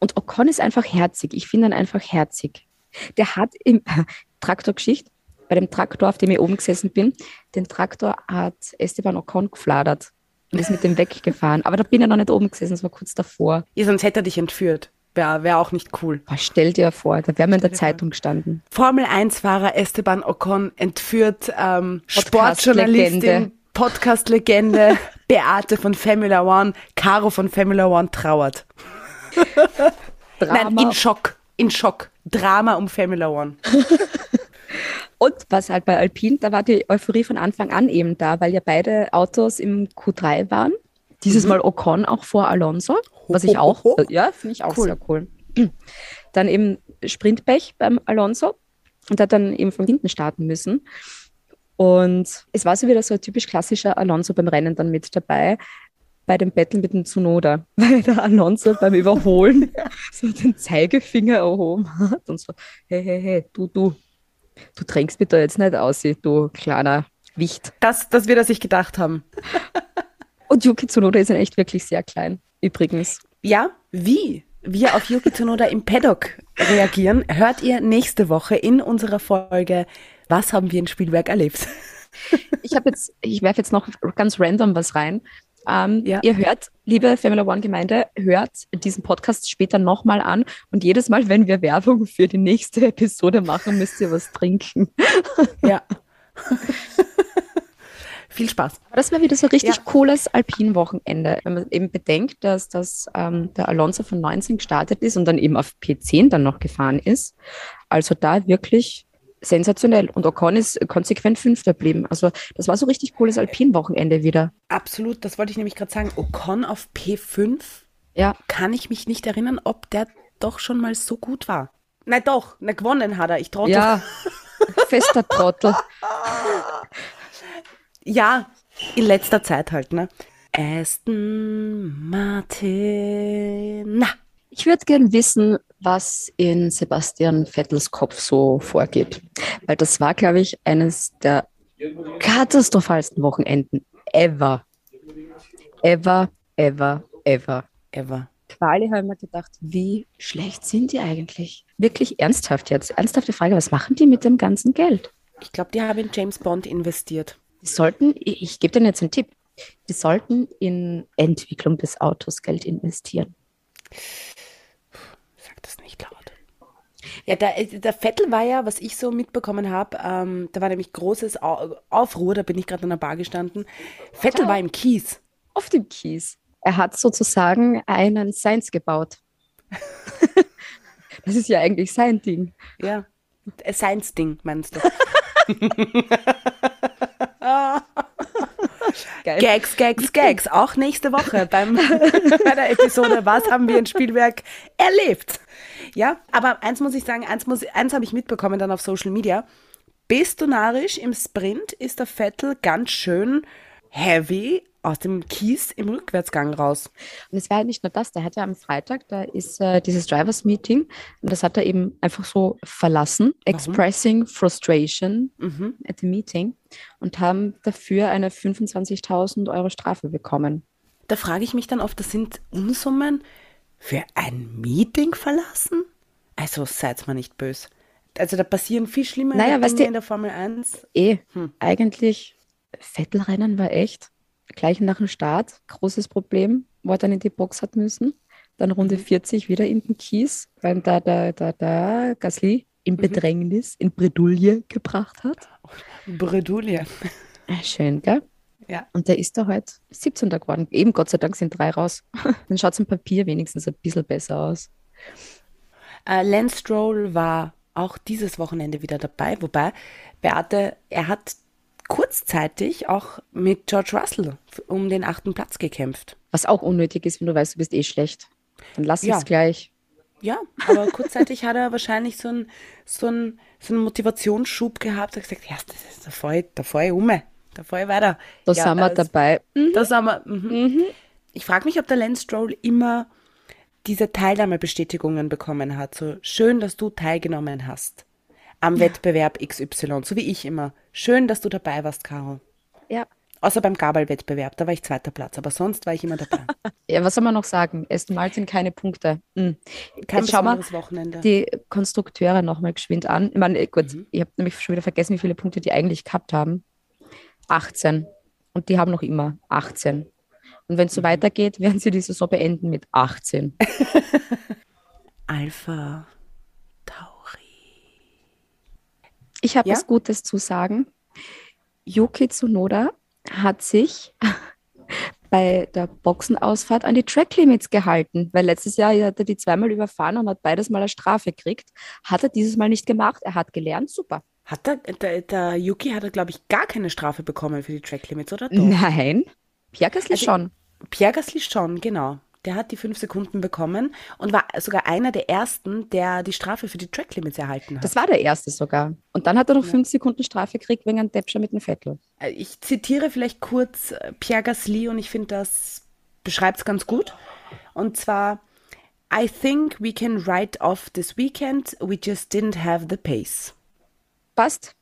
Und Ocon ist einfach herzig. Ich finde ihn einfach herzig. Der hat im Traktorgeschichte, bei dem Traktor, auf dem ich oben gesessen bin, den Traktor hat Esteban Ocon gefladert und ist mit dem weggefahren. Aber da bin ich noch nicht oben gesessen, das war kurz davor. Ja, sonst hätte er dich entführt. Wäre wär auch nicht cool. Boah, stell dir vor, da wären wir in der Zeitung gestanden. Formel 1-Fahrer Esteban Ocon entführt ähm, Podcast-Legende. Sportjournalistin, Podcast-Legende Beate von Formula One, Caro von Formula One trauert. Nein, in Schock. In Schock. Drama um Formula One. Und was halt bei Alpine, da war die Euphorie von Anfang an eben da, weil ja beide Autos im Q3 waren. Dieses Mal Ocon auch vor Alonso, was ich auch, Ho, ho, ho. ja, finde ich auch Cool. sehr cool. Dann eben Sprintpech beim Alonso und hat dann eben von hinten starten müssen. Und es war so wieder so ein typisch klassischer Alonso beim Rennen dann mit dabei, bei dem Battle mit dem Tsunoda, weil der Alonso beim Überholen so den Zeigefinger erhoben hat und so, hey, hey, hey, du, du, du drängst mich da jetzt nicht aus, du kleiner Wicht. Das, das wird er sich gedacht haben. Und Yuki Tsunoda ist ja echt wirklich sehr klein, übrigens. Ja, wie wir auf Yuki Tsunoda im Paddock reagieren, hört ihr nächste Woche in unserer Folge Was haben wir in Spielberg erlebt? Ich habe jetzt, ich werfe jetzt noch ganz random was rein. Ähm, Ja. Ihr hört, liebe Formula One Gemeinde, hört diesen Podcast später nochmal an und jedes Mal, wenn wir Werbung für die nächste Episode machen, müsst ihr was trinken. Ja. Viel Spaß. Aber das war wieder so ein richtig Ja. cooles Alpin-Wochenende, wenn man eben bedenkt, dass, dass ähm, der Alonso von 19 gestartet ist und dann eben auf P10 dann noch gefahren ist. Also da wirklich sensationell. Und Ocon ist konsequent Fünfter geblieben. Also das war so richtig cooles Alpin-Wochenende wieder. Absolut, das wollte ich nämlich gerade sagen. Ocon auf P5 Ja, kann ich mich nicht erinnern, ob der doch schon mal so gut war. Na doch, na gewonnen hat er. Ich traute. ja. Fester Trottel. ja, in letzter Zeit halt, ne? Aston Martin. Na, Ich würde gern wissen, was in Sebastian Vettels Kopf so vorgeht. Weil das war, glaube ich, eines der katastrophalsten Wochenenden ever. Ever, ever, ever. ever. Quali habe ich mir gedacht, wie schlecht sind die eigentlich? Wirklich ernsthaft jetzt. Ernsthafte Frage, was machen die mit dem ganzen Geld? Ich glaube, die haben in James Bond investiert. Die sollten, ich, ich gebe denen jetzt einen Tipp, die sollten in Entwicklung des Autos Geld investieren. Das nicht laut. Ja, der, der Vettel war ja, was ich so mitbekommen habe, ähm, da war nämlich großes Au- Aufruhr, da bin ich gerade an der Bar gestanden. Vettel war im Kies. auf dem Kies. Er hat sozusagen einen Science gebaut. das ist ja eigentlich sein Ding. Ja. Äh, Science-Ding, meinst du? Geil. Gags, Gags, Gags. Auch nächste Woche beim, bei der Episode Was haben wir in Spielberg erlebt? Ja, aber eins muss ich sagen, eins, muss, eins habe ich mitbekommen dann auf Social Media. Bist du narrisch im Sprint ist der Vettel ganz schön heavy aus dem Kies im Rückwärtsgang raus. Und es war halt nicht nur das, der hat ja am Freitag, da ist äh, dieses Drivers Meeting und das hat er eben einfach so verlassen, expressing frustration Mhm. at the meeting und haben dafür eine 25.000 Euro Strafe bekommen. Da frage ich mich dann oft, das sind Unsummen für ein Meeting verlassen? Also seid mal nicht böse. Also da passieren viel schlimmere Naja, Dinge weißt du- in der Formel 1. Eh, Hm. eigentlich Vettelrennen war echt gleich nach dem Start großes Problem, wo er dann in die Box hat müssen. Dann Runde Mhm. 40 wieder in den Kies, weil da, da, da, da Gasly in Mhm. Bedrängnis, in Bredouille gebracht hat. Bredouille. Äh, Schön, gell? Ja. Und der ist da heute 17. geworden. Eben Gott sei Dank sind drei raus. Dann schaut es im Papier wenigstens ein bisschen besser aus. Äh, Lance Stroll war auch dieses Wochenende wieder dabei, wobei Beate, er hat kurzzeitig auch mit George Russell um den achten Platz gekämpft. Was auch unnötig ist, wenn du weißt, du bist eh schlecht. Dann lass Ja. es gleich. Ja, aber kurzzeitig hat er wahrscheinlich so einen so einen- so einen Motivationsschub gehabt. Er hat gesagt, ja, das ist da da voll ich um, da voll ich weiter. Da ja, sind wir äh, dabei. Da sind wir. Mhm. Ich frage mich, ob der Lance Stroll immer diese Teilnahmebestätigungen bekommen hat. So schön, dass du teilgenommen hast am Wettbewerb XY, so wie ich immer. Schön, dass du dabei warst, Caro. Ja. Außer beim Gabel-Wettbewerb, da war ich zweiter Platz, aber sonst war ich immer dabei. Ja, was soll man noch sagen? Aston Martin keine Punkte. Hm. Kein Jetzt schau mal besonderes Wochenende. die Konstrukteure nochmal geschwind an. Ich meine, gut, Mhm. ich habe nämlich schon wieder vergessen, wie viele Punkte die eigentlich gehabt haben. 18. Und die haben noch immer 18. Und wenn es Mhm. so weitergeht, werden sie die Saison beenden mit 18. Alpha Tauri. Ich habe Ja? was Gutes zu sagen. Yuki Tsunoda hat sich bei der Boxenausfahrt an die Tracklimits gehalten, weil letztes Jahr hat er die zweimal überfahren und hat beides Mal eine Strafe gekriegt. Hat er dieses Mal nicht gemacht. Er hat gelernt, super. Hat der, der, der Yuki hat, glaube ich, gar keine Strafe bekommen für die Track Limits, oder? Doch. Nein, Pierre Gasly Also- schon. Pierre Gasly schon, genau. Der hat die fünf Sekunden bekommen und war sogar einer der ersten, der die Strafe für die Track Limits erhalten hat. Das war der erste sogar. Und dann hat er noch fünf Sekunden Strafe gekriegt wegen einem Deppscher mit dem Vettel. Äh, Ich zitiere vielleicht kurz äh, Pierre Gasly und ich finde, das beschreibt es ganz gut. Und zwar, I think we can write off this weekend, we just didn't have the pace. Passt.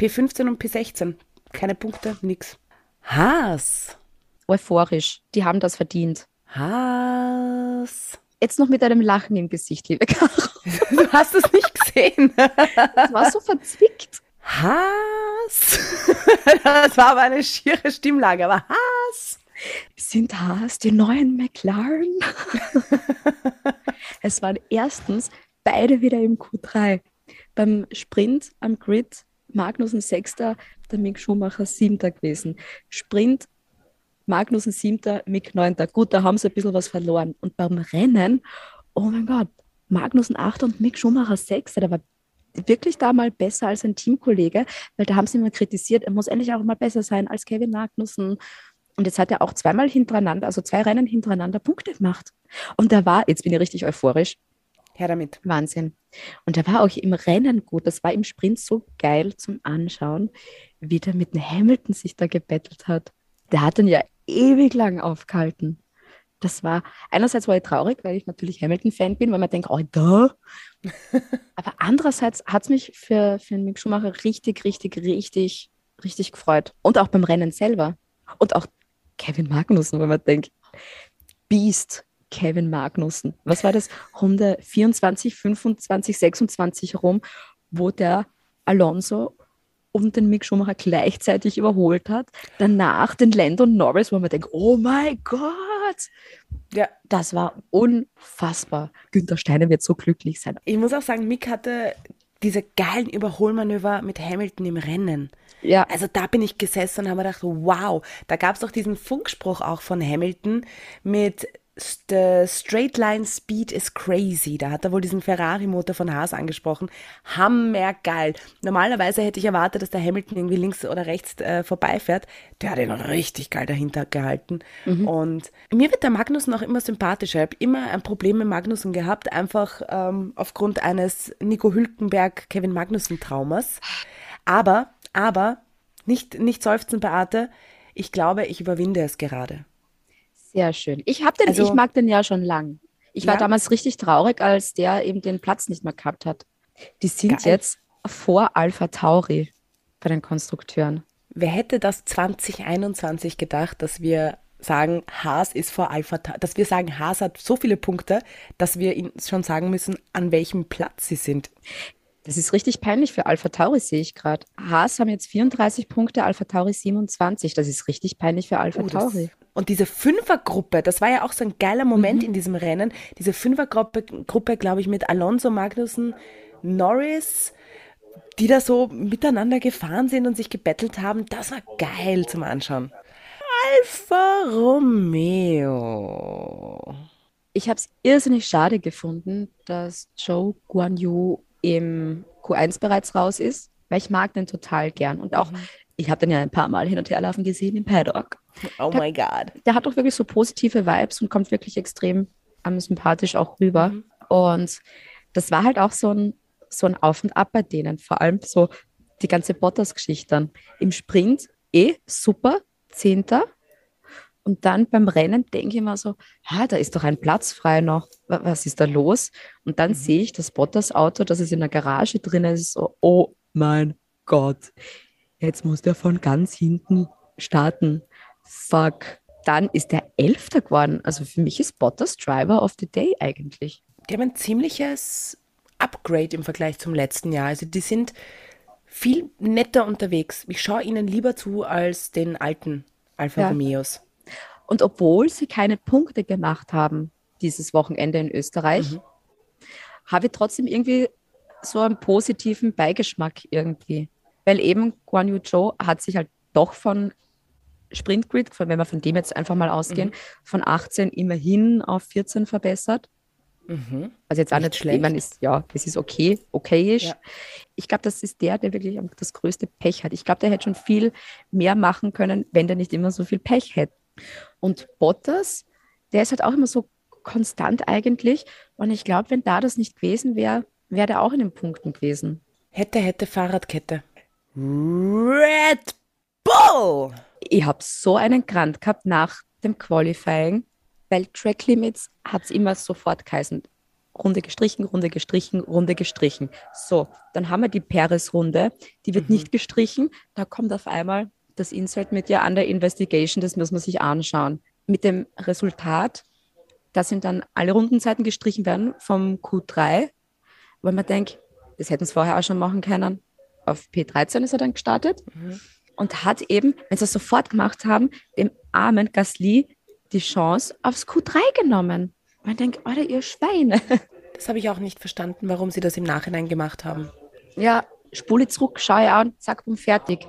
P15 und P16, keine Punkte, nix. Haas. Euphorisch. Die haben das verdient. Haas. Jetzt noch mit einem Lachen im Gesicht, liebe Caro. Du hast es nicht gesehen. Das war so verzwickt. Haas. Das war aber eine schiere Stimmlage, aber Haas. Sind Haas die neuen McLaren? es waren erstens beide wieder im Q3. Beim Sprint am Grid Magnussen Sechster, der Mick Schumacher Siebter gewesen. Sprint Magnussen Siebter, Mick Neunter. Gut, da haben sie ein bisschen was verloren. Und beim Rennen, oh mein Gott, Magnussen Achter und Mick Schumacher Sechster, der war wirklich da mal besser als ein Teamkollege, weil da haben sie immer kritisiert, er muss endlich auch mal besser sein als Kevin Magnussen. Und jetzt hat er auch zweimal hintereinander, also zwei Rennen hintereinander Punkte gemacht. Und er war, jetzt bin ich richtig euphorisch, Her damit. Wahnsinn. Und er war auch im Rennen gut. Das war im Sprint so geil zum Anschauen, wie der mit dem Hamilton sich da gebettelt hat. Der hat ihn ja ewig lang aufgehalten. Das war, einerseits war ich traurig, weil ich natürlich Hamilton-Fan bin, weil man denkt, oh, da. Aber andererseits hat es mich für, für den Mick Schumacher richtig, richtig, richtig, richtig gefreut. Und auch beim Rennen selber. Und auch Kevin Magnussen, weil man denkt, Beast, Kevin Magnussen. Was war das? Runde 24, 25, 26 rum, wo der Alonso und den Mick Schumacher gleichzeitig überholt hat. Danach den Lando Norris, wo man denkt, oh mein Gott, Ja, das war unfassbar. Günther Steiner wird so glücklich sein. ich muss auch sagen, Mick hatte diese geilen Überholmanöver mit Hamilton im Rennen. Ja, Also da bin ich gesessen und habe mir gedacht, wow, da gab es doch diesen Funkspruch auch von Hamilton mit The Straight Line Speed is crazy. Da hat er wohl diesen Ferrari-Motor von Haas angesprochen. Hammergeil. Normalerweise hätte ich erwartet, dass der Hamilton irgendwie links oder rechts äh, vorbeifährt. Der hat ihn noch richtig geil dahinter gehalten. Und mir wird der Magnussen auch immer sympathischer. Ich habe immer ein Problem mit Magnussen gehabt, einfach ähm, aufgrund eines Nico Hülkenberg, Kevin Magnussen-Traumas. Aber, aber, nicht, nicht seufzen, Beate. Ich glaube, ich überwinde es gerade. Sehr schön. Ich habe den, Also- ich mag den ja schon lang. Ich war Ja? damals richtig traurig, als der eben den Platz nicht mehr gehabt hat. Die sind Geil. jetzt vor Alpha Tauri bei den Konstrukteuren. Wer hätte das 2021 gedacht, dass wir sagen, Haas ist vor Alpha, Ta- dass wir sagen, Haas hat so viele Punkte, dass wir ihnen schon sagen müssen, an welchem Platz sie sind. Das ist richtig peinlich für Alpha Tauri, sehe ich gerade. Haas haben jetzt 34 Punkte, Alpha Tauri 27. Das ist richtig peinlich für Alpha Oh, Tauri. Und diese Fünfergruppe, das war ja auch so ein geiler Moment in diesem Rennen. Diese Fünfergruppe, Gruppe, glaube ich, mit Alonso, Magnussen, Norris, die da so miteinander gefahren sind und sich gebettelt haben. Das war geil zum Anschauen. Alfa Romeo. Ich habe es irrsinnig schade gefunden, dass Joe Guan Yu im Q1 bereits raus ist, weil ich mag den total gern. Und auch, ich habe den ja ein paar Mal hin und her laufen gesehen im Paddock. Oh my God. Der hat auch wirklich so positive Vibes und kommt wirklich extrem ähm, sympathisch auch rüber. Und das war halt auch so ein, so ein Auf und Ab bei denen. Vor allem so die ganze Bottas-Geschichte dann. Im Sprint eh super, Zehnter. Und dann beim Rennen denke ich mir so, ah, da ist doch ein Platz frei noch. Wa- Was ist da los? Und dann sehe ich das Bottas-Auto, das ist in der Garage drin ist, so, oh mein Gott. Jetzt muss der von ganz hinten starten. Fuck. Dann ist der Elfter geworden. Also für mich ist Bottas Driver of the Day eigentlich. Die haben ein ziemliches Upgrade im Vergleich zum letzten Jahr. Also die sind viel netter unterwegs. Ich schaue ihnen lieber zu als den alten Alfa Ja. Romeos. Und obwohl sie keine Punkte gemacht haben dieses Wochenende in Österreich, habe ich trotzdem irgendwie so einen positiven Beigeschmack irgendwie. Weil eben Guan Yu Zhou hat sich halt doch von Sprintgrid, wenn wir von dem jetzt einfach mal ausgehen, von 18 immerhin auf 14 verbessert. Also jetzt auch Nicht nicht schlecht. Ich meine, ist, ja, es ist okay, okayisch. Ja. Ich glaube, das ist der, der wirklich das größte Pech hat. Ich glaube, der hätte schon viel mehr machen können, wenn der nicht immer so viel Pech hätte. Und Bottas, der ist halt auch immer so konstant eigentlich. Und ich glaube, wenn da das nicht gewesen wäre, wäre der auch in den Punkten gewesen. Hätte, hätte Fahrradkette. Red Bull! Ich habe so einen Grant gehabt nach dem Qualifying, weil Track Limits hat es immer sofort geheißen. Runde gestrichen, Runde gestrichen, Runde gestrichen. So, dann haben wir die Perez-Runde, die wird nicht gestrichen. Da kommt auf einmal das Insert mit ja Under Investigation, das muss man sich anschauen. Mit dem Resultat, da sind dann alle Rundenzeiten gestrichen werden vom Q3, weil man denkt, das hätten sie vorher auch schon machen können. Auf P13 ist er dann gestartet und hat eben, wenn sie es sofort gemacht haben, dem armen Gasly die Chance aufs Q3 genommen. Man denkt, Alter, ihr Schweine. Das habe ich auch nicht verstanden, warum sie das im Nachhinein gemacht haben. Ja, spule zurück, schaue an, zack, und fertig.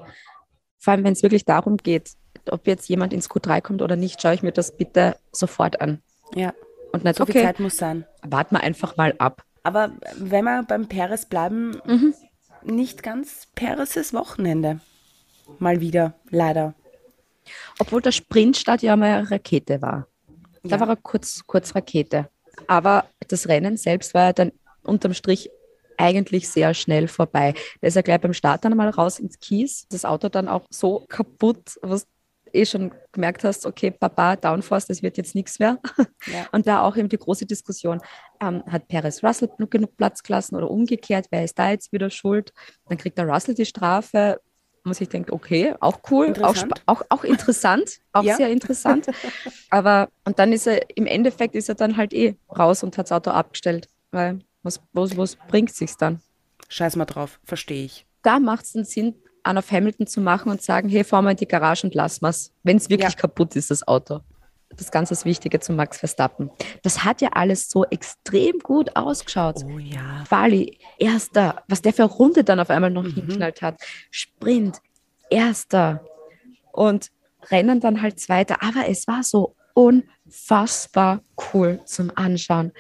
Vor allem, wenn es wirklich darum geht, ob jetzt jemand ins Q3 kommt oder nicht, schaue ich mir das bitte sofort an. Ja, Und nicht, so viel okay, Zeit muss sein. warten wir einfach mal ab. Aber wenn wir beim Perez bleiben, nicht ganz Perez' Wochenende. Mal wieder, leider. Obwohl der Sprintstart ja mal eine Rakete war. Da Ja. war er kurz, kurz Rakete. Aber das Rennen selbst war ja dann unterm Strich eigentlich sehr schnell vorbei. Da ist er gleich beim Start dann mal raus ins Kies. Das Auto dann auch so kaputt, was eh schon gemerkt hast, okay, Papa, Downforce, das wird jetzt nichts mehr. Ja. Und da auch eben die große Diskussion, ähm, hat Perez Russell genug- Platz gelassen oder umgekehrt, wer ist da jetzt wieder schuld? Dann kriegt der Russell die Strafe, wo man sich denkt, okay, auch cool, auch, auch, auch interessant, auch Ja. sehr interessant. Aber, und dann ist er, im Endeffekt ist er dann halt eh raus und hat das Auto abgestellt, weil was, was, was bringt sich's dann? Scheiß mal drauf, verstehe ich. Da macht es dann Sinn, an auf Hamilton zu machen und sagen, hey, fahr mal in die Garage und lass mal's, wenn es wirklich Ja. kaputt ist, das Auto. Das ganz das Wichtige zu Max Verstappen. Das hat ja alles so extrem gut ausgeschaut. Oh ja. Quali, erster, was der für eine Runde dann auf einmal noch hingeknallt hat. Sprint, erster. Und Rennen dann halt zweiter. Aber es war so unfassbar cool zum Anschauen.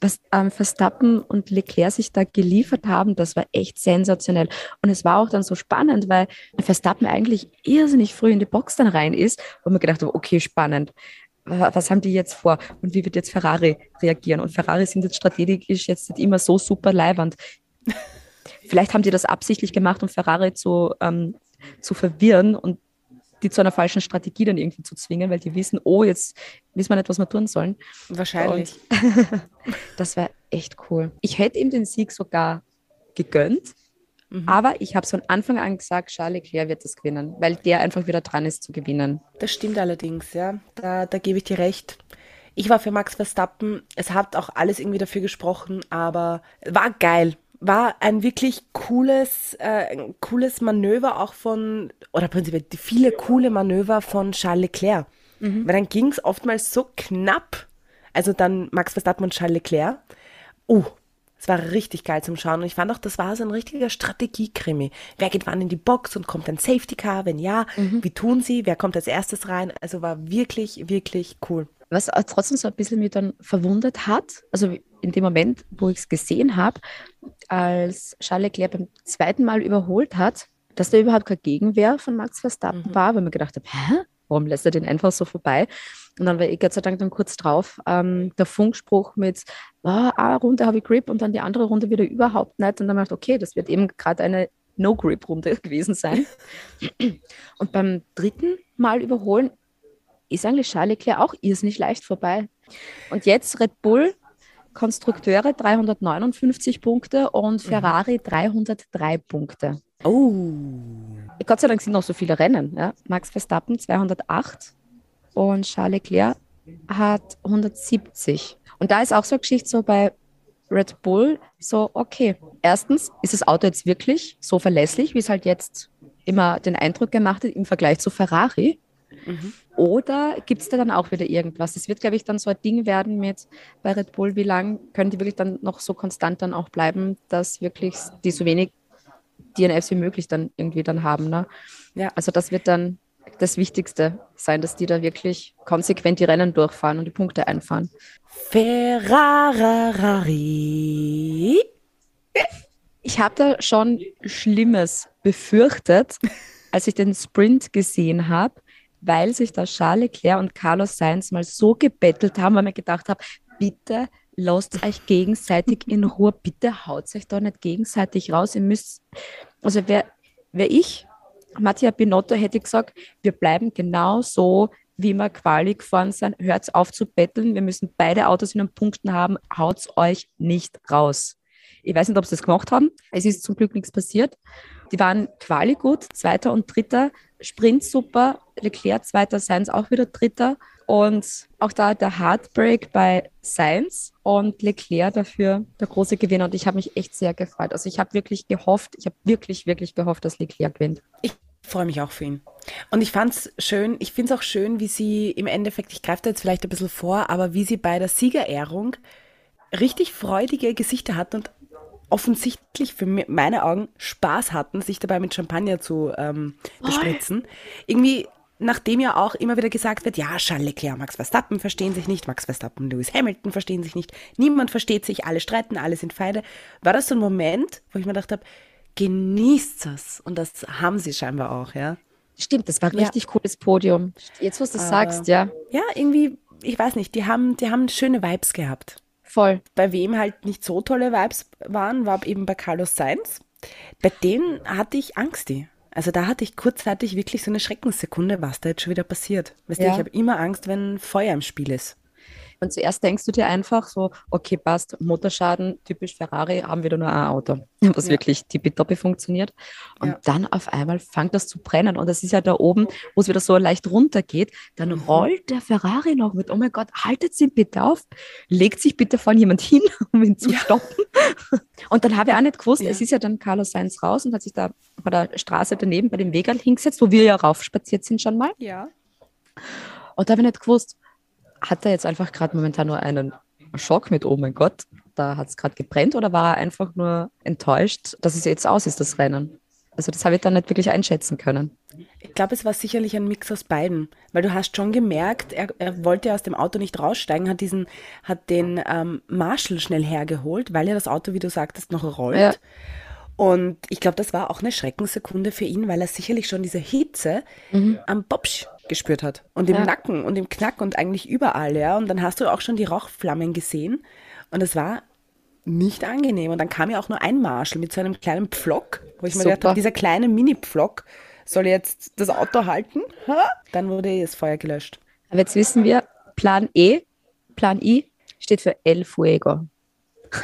Was ähm, Verstappen und Leclerc sich da geliefert haben, das war echt sensationell. Und es war auch dann so spannend, weil Verstappen eigentlich irrsinnig früh in die Box dann rein ist, wo man gedacht hat, okay, spannend. Wa- Was haben die jetzt vor und wie wird jetzt Ferrari reagieren? Und Ferrari sind jetzt strategisch jetzt nicht immer so super leibernd. Vielleicht haben die das absichtlich gemacht, um Ferrari zu, ähm, zu verwirren und die zu einer falschen Strategie dann irgendwie zu zwingen, weil die wissen, oh, jetzt wissen wir nicht, was wir tun sollen. Wahrscheinlich. Das war echt cool. Ich hätte ihm den Sieg sogar gegönnt, Mhm. aber ich habe von Anfang an gesagt, Charles Leclerc wird das gewinnen, weil der einfach wieder dran ist zu gewinnen. Das stimmt allerdings, ja. Da, da gebe ich dir recht. Ich war für Max Verstappen. Es hat auch alles irgendwie dafür gesprochen, aber war geil. War ein wirklich cooles, äh, cooles Manöver auch von, oder prinzipiell viele coole Manöver von Charles Leclerc. Weil dann ging es oftmals so knapp. Also dann Max Verstappen und Charles Leclerc. Uh, es war richtig geil zum Schauen. Und ich fand auch, das war so ein richtiger Strategiekrimi. Wer geht wann in die Box und kommt ein Safety Car? Wenn ja, wie tun sie? Wer kommt als erstes rein? Also war wirklich, wirklich cool. Was trotzdem so ein bisschen mich dann verwundert hat, also in dem Moment, wo ich es gesehen habe, als Charles Leclerc beim zweiten Mal überholt hat, dass da überhaupt keine Gegenwehr von Max Verstappen war, weil man gedacht habe, hä? Warum lässt er den einfach so vorbei? Und dann war eh Gott sei Dank dann kurz drauf ähm, der Funkspruch mit, ah, eine Runde habe ich Grip und dann die andere Runde wieder überhaupt nicht. Und dann habe ich gedacht, okay, das wird eben gerade eine No-Grip-Runde gewesen sein. und beim dritten Mal überholen ist eigentlich Charles Leclerc auch irrsinnig leicht vorbei. Und jetzt Red Bull, Konstrukteure 359 Punkte und Ferrari 303 Punkte. Oh. Gott sei Dank sind noch so viele Rennen. Ja? Max Verstappen 208 und Charles Leclerc hat 170. Und da ist auch so eine Geschichte so bei Red Bull so, okay, erstens ist das Auto jetzt wirklich so verlässlich, wie es halt jetzt immer den Eindruck gemacht hat im Vergleich zu Ferrari. Oder gibt es da dann auch wieder irgendwas? Das wird, glaube ich, dann so ein Ding werden mit bei Red Bull, wie lange können die wirklich dann noch so konstant dann auch bleiben, dass wirklich die so wenig DNFs wie möglich dann irgendwie dann haben. Ne? Ja. Also das wird dann das Wichtigste sein, dass die da wirklich konsequent die Rennen durchfahren und die Punkte einfahren. Ferrari. Ich habe da schon Schlimmes befürchtet, als ich den Sprint gesehen habe, weil sich da Charles Leclerc und Carlos Sainz mal so gebettelt haben, weil mir gedacht habe, bitte lasst euch gegenseitig in Ruhe, bitte haut euch da nicht gegenseitig raus. Ihr müsst, also wer, wer ich, Mattia Binotto, hätte gesagt, wir bleiben genau so, wie wir Quali gefahren sind. Hört auf zu betteln. Wir müssen beide Autos in den Punkten haben. Haut euch nicht raus. Ich weiß nicht, ob sie das gemacht haben. Es ist zum Glück nichts passiert. Die waren Quali gut, Zweiter und Dritter. Sprint super. Leclerc Zweiter, Sainz auch wieder Dritter. Und auch da der Heartbreak bei Sainz und Leclerc dafür der große Gewinner. Und ich habe mich echt sehr gefreut. Also ich habe wirklich gehofft, ich habe wirklich, wirklich gehofft, dass Leclerc gewinnt. Ich freue mich auch für ihn. Und ich fand es schön, ich finde es auch schön, wie sie im Endeffekt, ich greife da jetzt vielleicht ein bisschen vor, aber wie sie bei der Siegerehrung richtig freudige Gesichter hatten und offensichtlich für meine Augen Spaß hatten, sich dabei mit Champagner zu ähm, bespritzen. Irgendwie, nachdem ja auch immer wieder gesagt wird, ja, Charles Leclerc, Max Verstappen verstehen sich nicht, Max Verstappen, Lewis Hamilton verstehen sich nicht, niemand versteht sich, alle streiten, alle sind Feinde, war das so ein Moment, wo ich mir gedacht habe, genießt es. Und das haben sie scheinbar auch, ja. Stimmt, das war ein Ja. richtig cooles Podium. Jetzt, wo du es Aber- sagst, ja, Ja, irgendwie, ich weiß nicht, die haben, die haben schöne Vibes gehabt. Voll. Bei wem halt nicht so tolle Vibes waren, war eben bei Carlos Sainz. Bei denen hatte ich Angst. Die. Also da hatte ich kurzzeitig wirklich so eine Schreckenssekunde, was da jetzt schon wieder passiert. Weißt du, Ja. ich habe immer Angst, wenn Feuer im Spiel ist. Und zuerst denkst du dir einfach so, okay, passt, Motorschaden, typisch Ferrari, haben wir da nur ein Auto, was Ja. wirklich tippitoppi funktioniert. Und Ja. dann auf einmal fängt das zu brennen. Und das ist ja da oben, wo es wieder so leicht runtergeht. Dann Mhm. rollt der Ferrari noch mit, oh mein Gott, haltet ihn bitte auf, legt sich bitte von jemand hin, um ihn zu stoppen. Und dann habe ich auch nicht gewusst, Ja. es ist ja dann Carlos Sainz raus und hat sich da bei der Straße daneben bei dem Wegerl hingesetzt, wo wir ja raufspaziert sind schon mal. Ja. Und da habe ich nicht gewusst, hat er jetzt einfach gerade momentan nur einen Schock mit, oh mein Gott, da hat es gerade gebrennt oder war er einfach nur enttäuscht, dass es jetzt aus ist, das Rennen? Also das habe ich dann nicht wirklich einschätzen können. Ich glaube, es war sicherlich ein Mix aus beiden, weil du hast schon gemerkt, er, er wollte aus dem Auto nicht raussteigen, hat diesen, hat den ähm, Marshall schnell hergeholt, weil ja das Auto, wie du sagtest, noch rollt. Ja. Und ich glaube, das war auch eine Schreckenssekunde für ihn, weil er sicherlich schon diese Hitze am Bobsch gespürt hat. Und im Ja. Nacken und im Knack und eigentlich überall, ja. Und dann hast du auch schon die Rauchflammen gesehen. Und es war nicht angenehm. Und dann kam ja auch nur ein Marshall mit so einem kleinen Pflock, wo ich mir Super. gedacht habe, dieser kleine Mini-Pflock soll jetzt das Auto halten. Ha? Dann wurde das Feuer gelöscht. Aber jetzt wissen wir, Plan E, Plan I steht für El Fuego.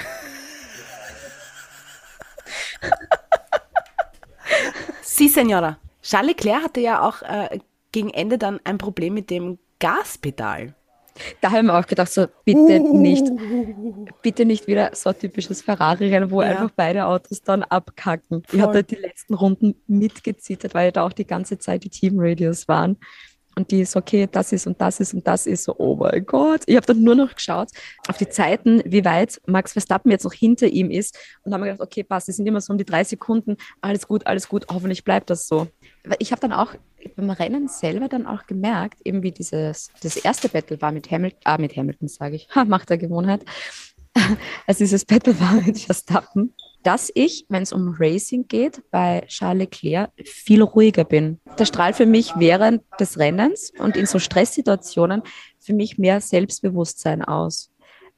Sie, Senora. Charles Leclerc hatte ja auch äh, gegen Ende dann ein Problem mit dem Gaspedal. Da haben wir auch gedacht, so bitte nicht, bitte nicht wieder so ein typisches Ferrari-Rennen, wo Ja. einfach beide Autos dann abkacken. Ich Voll. habe da die letzten Runden mitgezittert, weil da auch die ganze Zeit die Teamradios waren. Und die so, okay, das ist und das ist und das ist so, oh mein Gott. Ich habe dann nur noch geschaut auf die Zeiten, wie weit Max Verstappen jetzt noch hinter ihm ist. Und haben mir gedacht, okay, passt, das sind immer so um die drei Sekunden. Alles gut, alles gut, hoffentlich bleibt das so. Ich habe dann auch beim Rennen selber dann auch gemerkt, eben wie dieses, das erste Battle war mit Hamilton, ah, mit Hamilton sage ich, macht der Gewohnheit, als dieses Battle war mit Verstappen, dass ich, wenn es um Racing geht, bei Charles Leclerc viel ruhiger bin. Der strahlt für mich während des Rennens und in so Stresssituationen für mich mehr Selbstbewusstsein aus.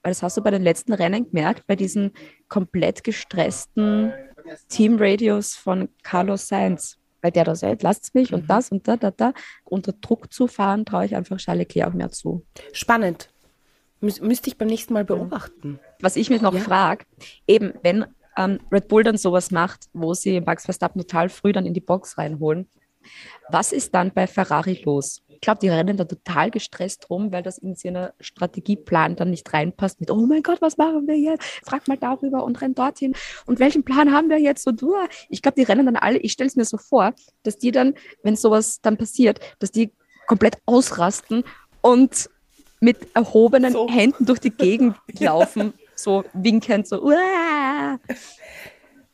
Weil das hast du bei den letzten Rennen gemerkt, bei diesen komplett gestressten Teamradios von Carlos Sainz. Weil der da sagt, lasst mich und das und da, da, da. Unter Druck zu fahren, traue ich einfach Charles Leclerc auch mehr zu. Spannend. Müs müsste ich beim nächsten Mal beobachten. Was ich mich noch Ja. frage, eben wenn ähm, Red Bull dann sowas macht, wo sie Max Verstappen total früh dann in die Box reinholen, was ist dann bei Ferrari los? Ich glaube, die rennen da total gestresst rum, weil das in ihren Strategieplan dann nicht reinpasst mit, oh mein Gott, was machen wir jetzt? Frag mal darüber und renn dorthin. Und welchen Plan haben wir jetzt? Und uh, ich glaube, die rennen dann alle, ich stelle es mir so vor, dass die dann, wenn sowas dann passiert, dass die komplett ausrasten und mit erhobenen So. Händen durch die Gegend laufen, so winkend, so, uah.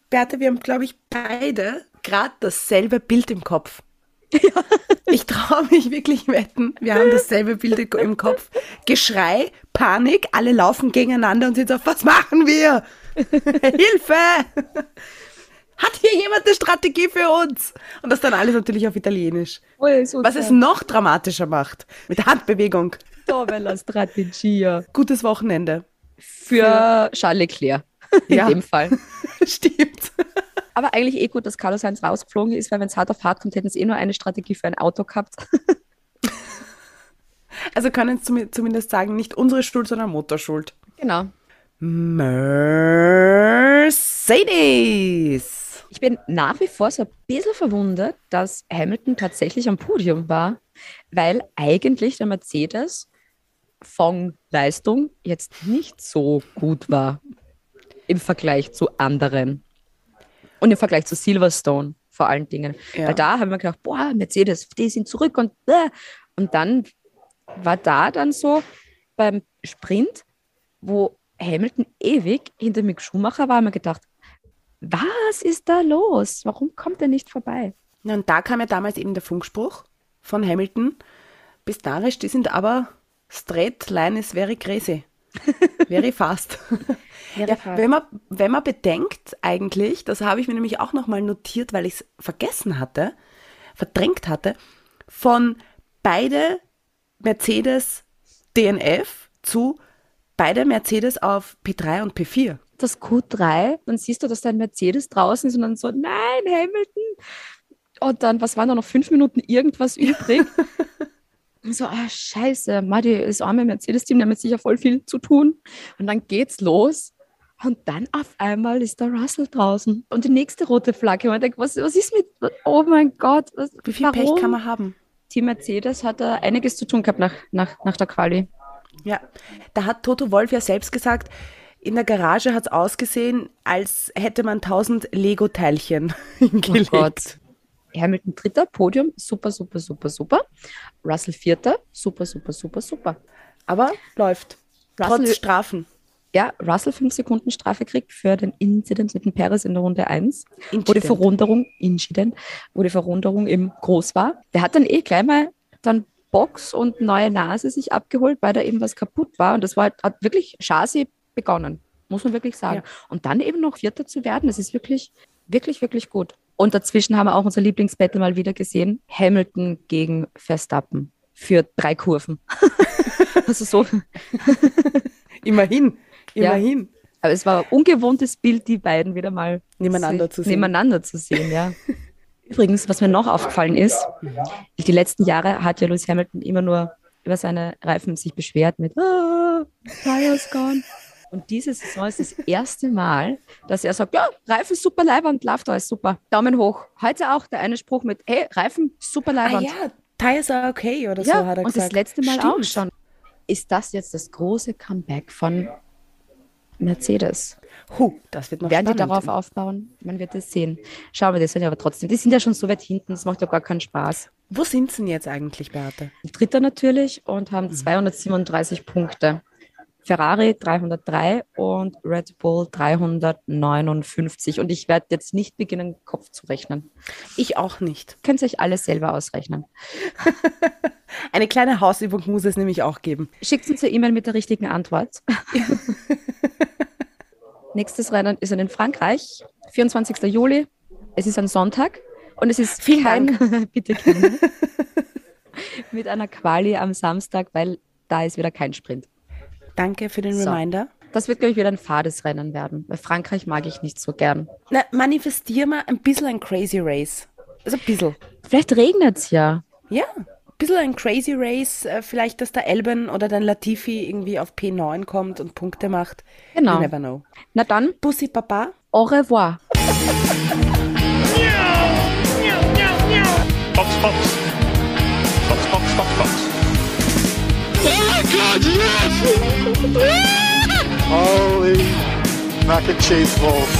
Beate, wir haben, glaube ich, beide gerade dasselbe Bild im Kopf. Ich traue mich wirklich wetten, wir haben dasselbe Bild im Kopf. Geschrei, Panik, alle laufen gegeneinander und sind so, was machen wir? Hilfe! Hat hier jemand eine Strategie für uns? Und das dann alles natürlich auf Italienisch. Ui, so Was es noch dramatischer macht. Mit der Handbewegung. Dove la strategia. Gutes Wochenende. Für Charles Leclerc. In Ja. dem Fall. Stimmt. Aber eigentlich eh gut, dass Carlos Sainz rausgeflogen ist, weil wenn es hart auf hart kommt, hätten sie eh nur eine Strategie für ein Auto gehabt. Also können zumi- zumindest sagen, nicht unsere Schuld, sondern Motorschuld. genau. Mercedes. Ich bin nach wie vor so ein bisschen verwundert, dass Hamilton tatsächlich am Podium war, weil eigentlich der Mercedes von Leistung jetzt nicht so gut war im Vergleich zu anderen. Und im Vergleich zu Silverstone vor allen Dingen. Ja. Weil da haben wir gedacht, boah, Mercedes, die sind zurück und äh. und dann war da dann so beim Sprint, wo Hamilton ewig hinter Mick Schumacher war, haben wir gedacht, was ist da los? Warum kommt er nicht vorbei? Und da kam ja damals eben der Funkspruch von Hamilton. Bis Darisch, die sind aber straight line is very crazy. Very fast. ja, fast. wenn, man, wenn man bedenkt eigentlich, das habe ich mir nämlich auch nochmal notiert, weil ich es vergessen hatte, verdrängt hatte, von beide Mercedes DNF zu beide Mercedes auf P3 und P4. Das Q3, dann siehst du, dass dein Mercedes draußen ist und dann so, nein, Hamilton. Und dann, was waren da noch fünf Minuten irgendwas übrig? Und so, ah, scheiße, Madi, das arme Mercedes-Team, die haben jetzt sicher voll viel zu tun. Und dann geht's los. Und dann auf einmal ist der Russell draußen. Und die nächste rote Flagge. Und ich denke, was, was ist mit, oh mein Gott, was, Wie viel Pech warum? kann man haben? Team Mercedes hat da einiges zu tun gehabt nach, nach, nach der Quali. Ja, da hat Toto Wolf ja selbst gesagt, in der Garage hat es ausgesehen, als hätte man tausend Lego-Teilchen hingelegt. Oh Gott. Hamilton dritter, Podium, super, super, super, super. Russell vierter, super, super, super, super. Aber läuft. Russell- Trotz Strafen. Ja, Russell fünf Sekunden Strafe kriegt für den Incident mit dem Perez in der Runde 1, wo die Incident. Verrunderung, Incident, wo die Verrunderung eben groß war. Der hat dann eh gleich mal dann Box und neue Nase sich abgeholt, weil da eben was kaputt war. Und das war, hat wirklich Chassis begonnen, muss man wirklich sagen. Ja. Und dann eben noch Vierter zu werden, das ist wirklich, wirklich, wirklich gut. Und dazwischen haben wir auch unser Lieblingsbattle mal wieder gesehen. Hamilton gegen Verstappen für drei Kurven. also so, Immerhin. Ja. Immerhin. aber es war ein ungewohntes Bild, die beiden wieder mal Nebeneinander zu sehen. Nebeneinander zu sehen, ja. Übrigens, was mir noch aufgefallen ist, die letzten Jahre hat ja Lewis Hamilton immer nur über seine Reifen sich beschwert mit ah, Tires gone. Und diese Saison ist das erste Mal, dass er sagt, ja, Reifen super Leibwand, läuft alles super. Daumen hoch. Heute auch der eine Spruch mit, hey, Reifen super Ah Leibwand. ja, Tires are okay oder Ja, so hat er und gesagt. das letzte Mal Stimmt. auch schon. Ist das jetzt das große Comeback von Mercedes? Huh, das wird noch Werden die spannend. darauf aufbauen? Man wird es sehen. Schauen wir das ja aber trotzdem. Die sind ja schon so weit hinten, das macht ja gar keinen Spaß. Wo sind sie denn jetzt eigentlich, Beate? Dritter natürlich und haben 237 Punkte. Ferrari 303 und Red Bull 359. Und ich werde jetzt nicht beginnen, Kopf zu rechnen. Ich auch nicht. Könnt ihr euch alles selber ausrechnen. Eine kleine Hausübung muss es nämlich auch geben. Schickt uns eine E-Mail mit der richtigen Antwort. Nächstes Rennen ist in Frankreich, 24. Juli. Es ist ein Sonntag und es ist Vielen kein, bitte gerne, mit einer Quali am Samstag, weil da ist wieder kein Sprint. Danke für den so. Reminder. Das wird, glaube ich, wieder ein fades Rennen werden, weil Frankreich mag ich nicht so gern. Na, manifestier mal ein bisschen ein Crazy Race. Also ein bisschen. Vielleicht regnet es ja. Ja, ein bisschen ein Crazy Race. Äh, vielleicht, dass der Elben oder dann Latifi irgendwie auf P9 kommt und Punkte macht. Genau. You never know. Na dann. Pussy Papa. Au revoir. Box, box. Box, box, box, box. Oh my god, yes! Holy mac and cheese balls.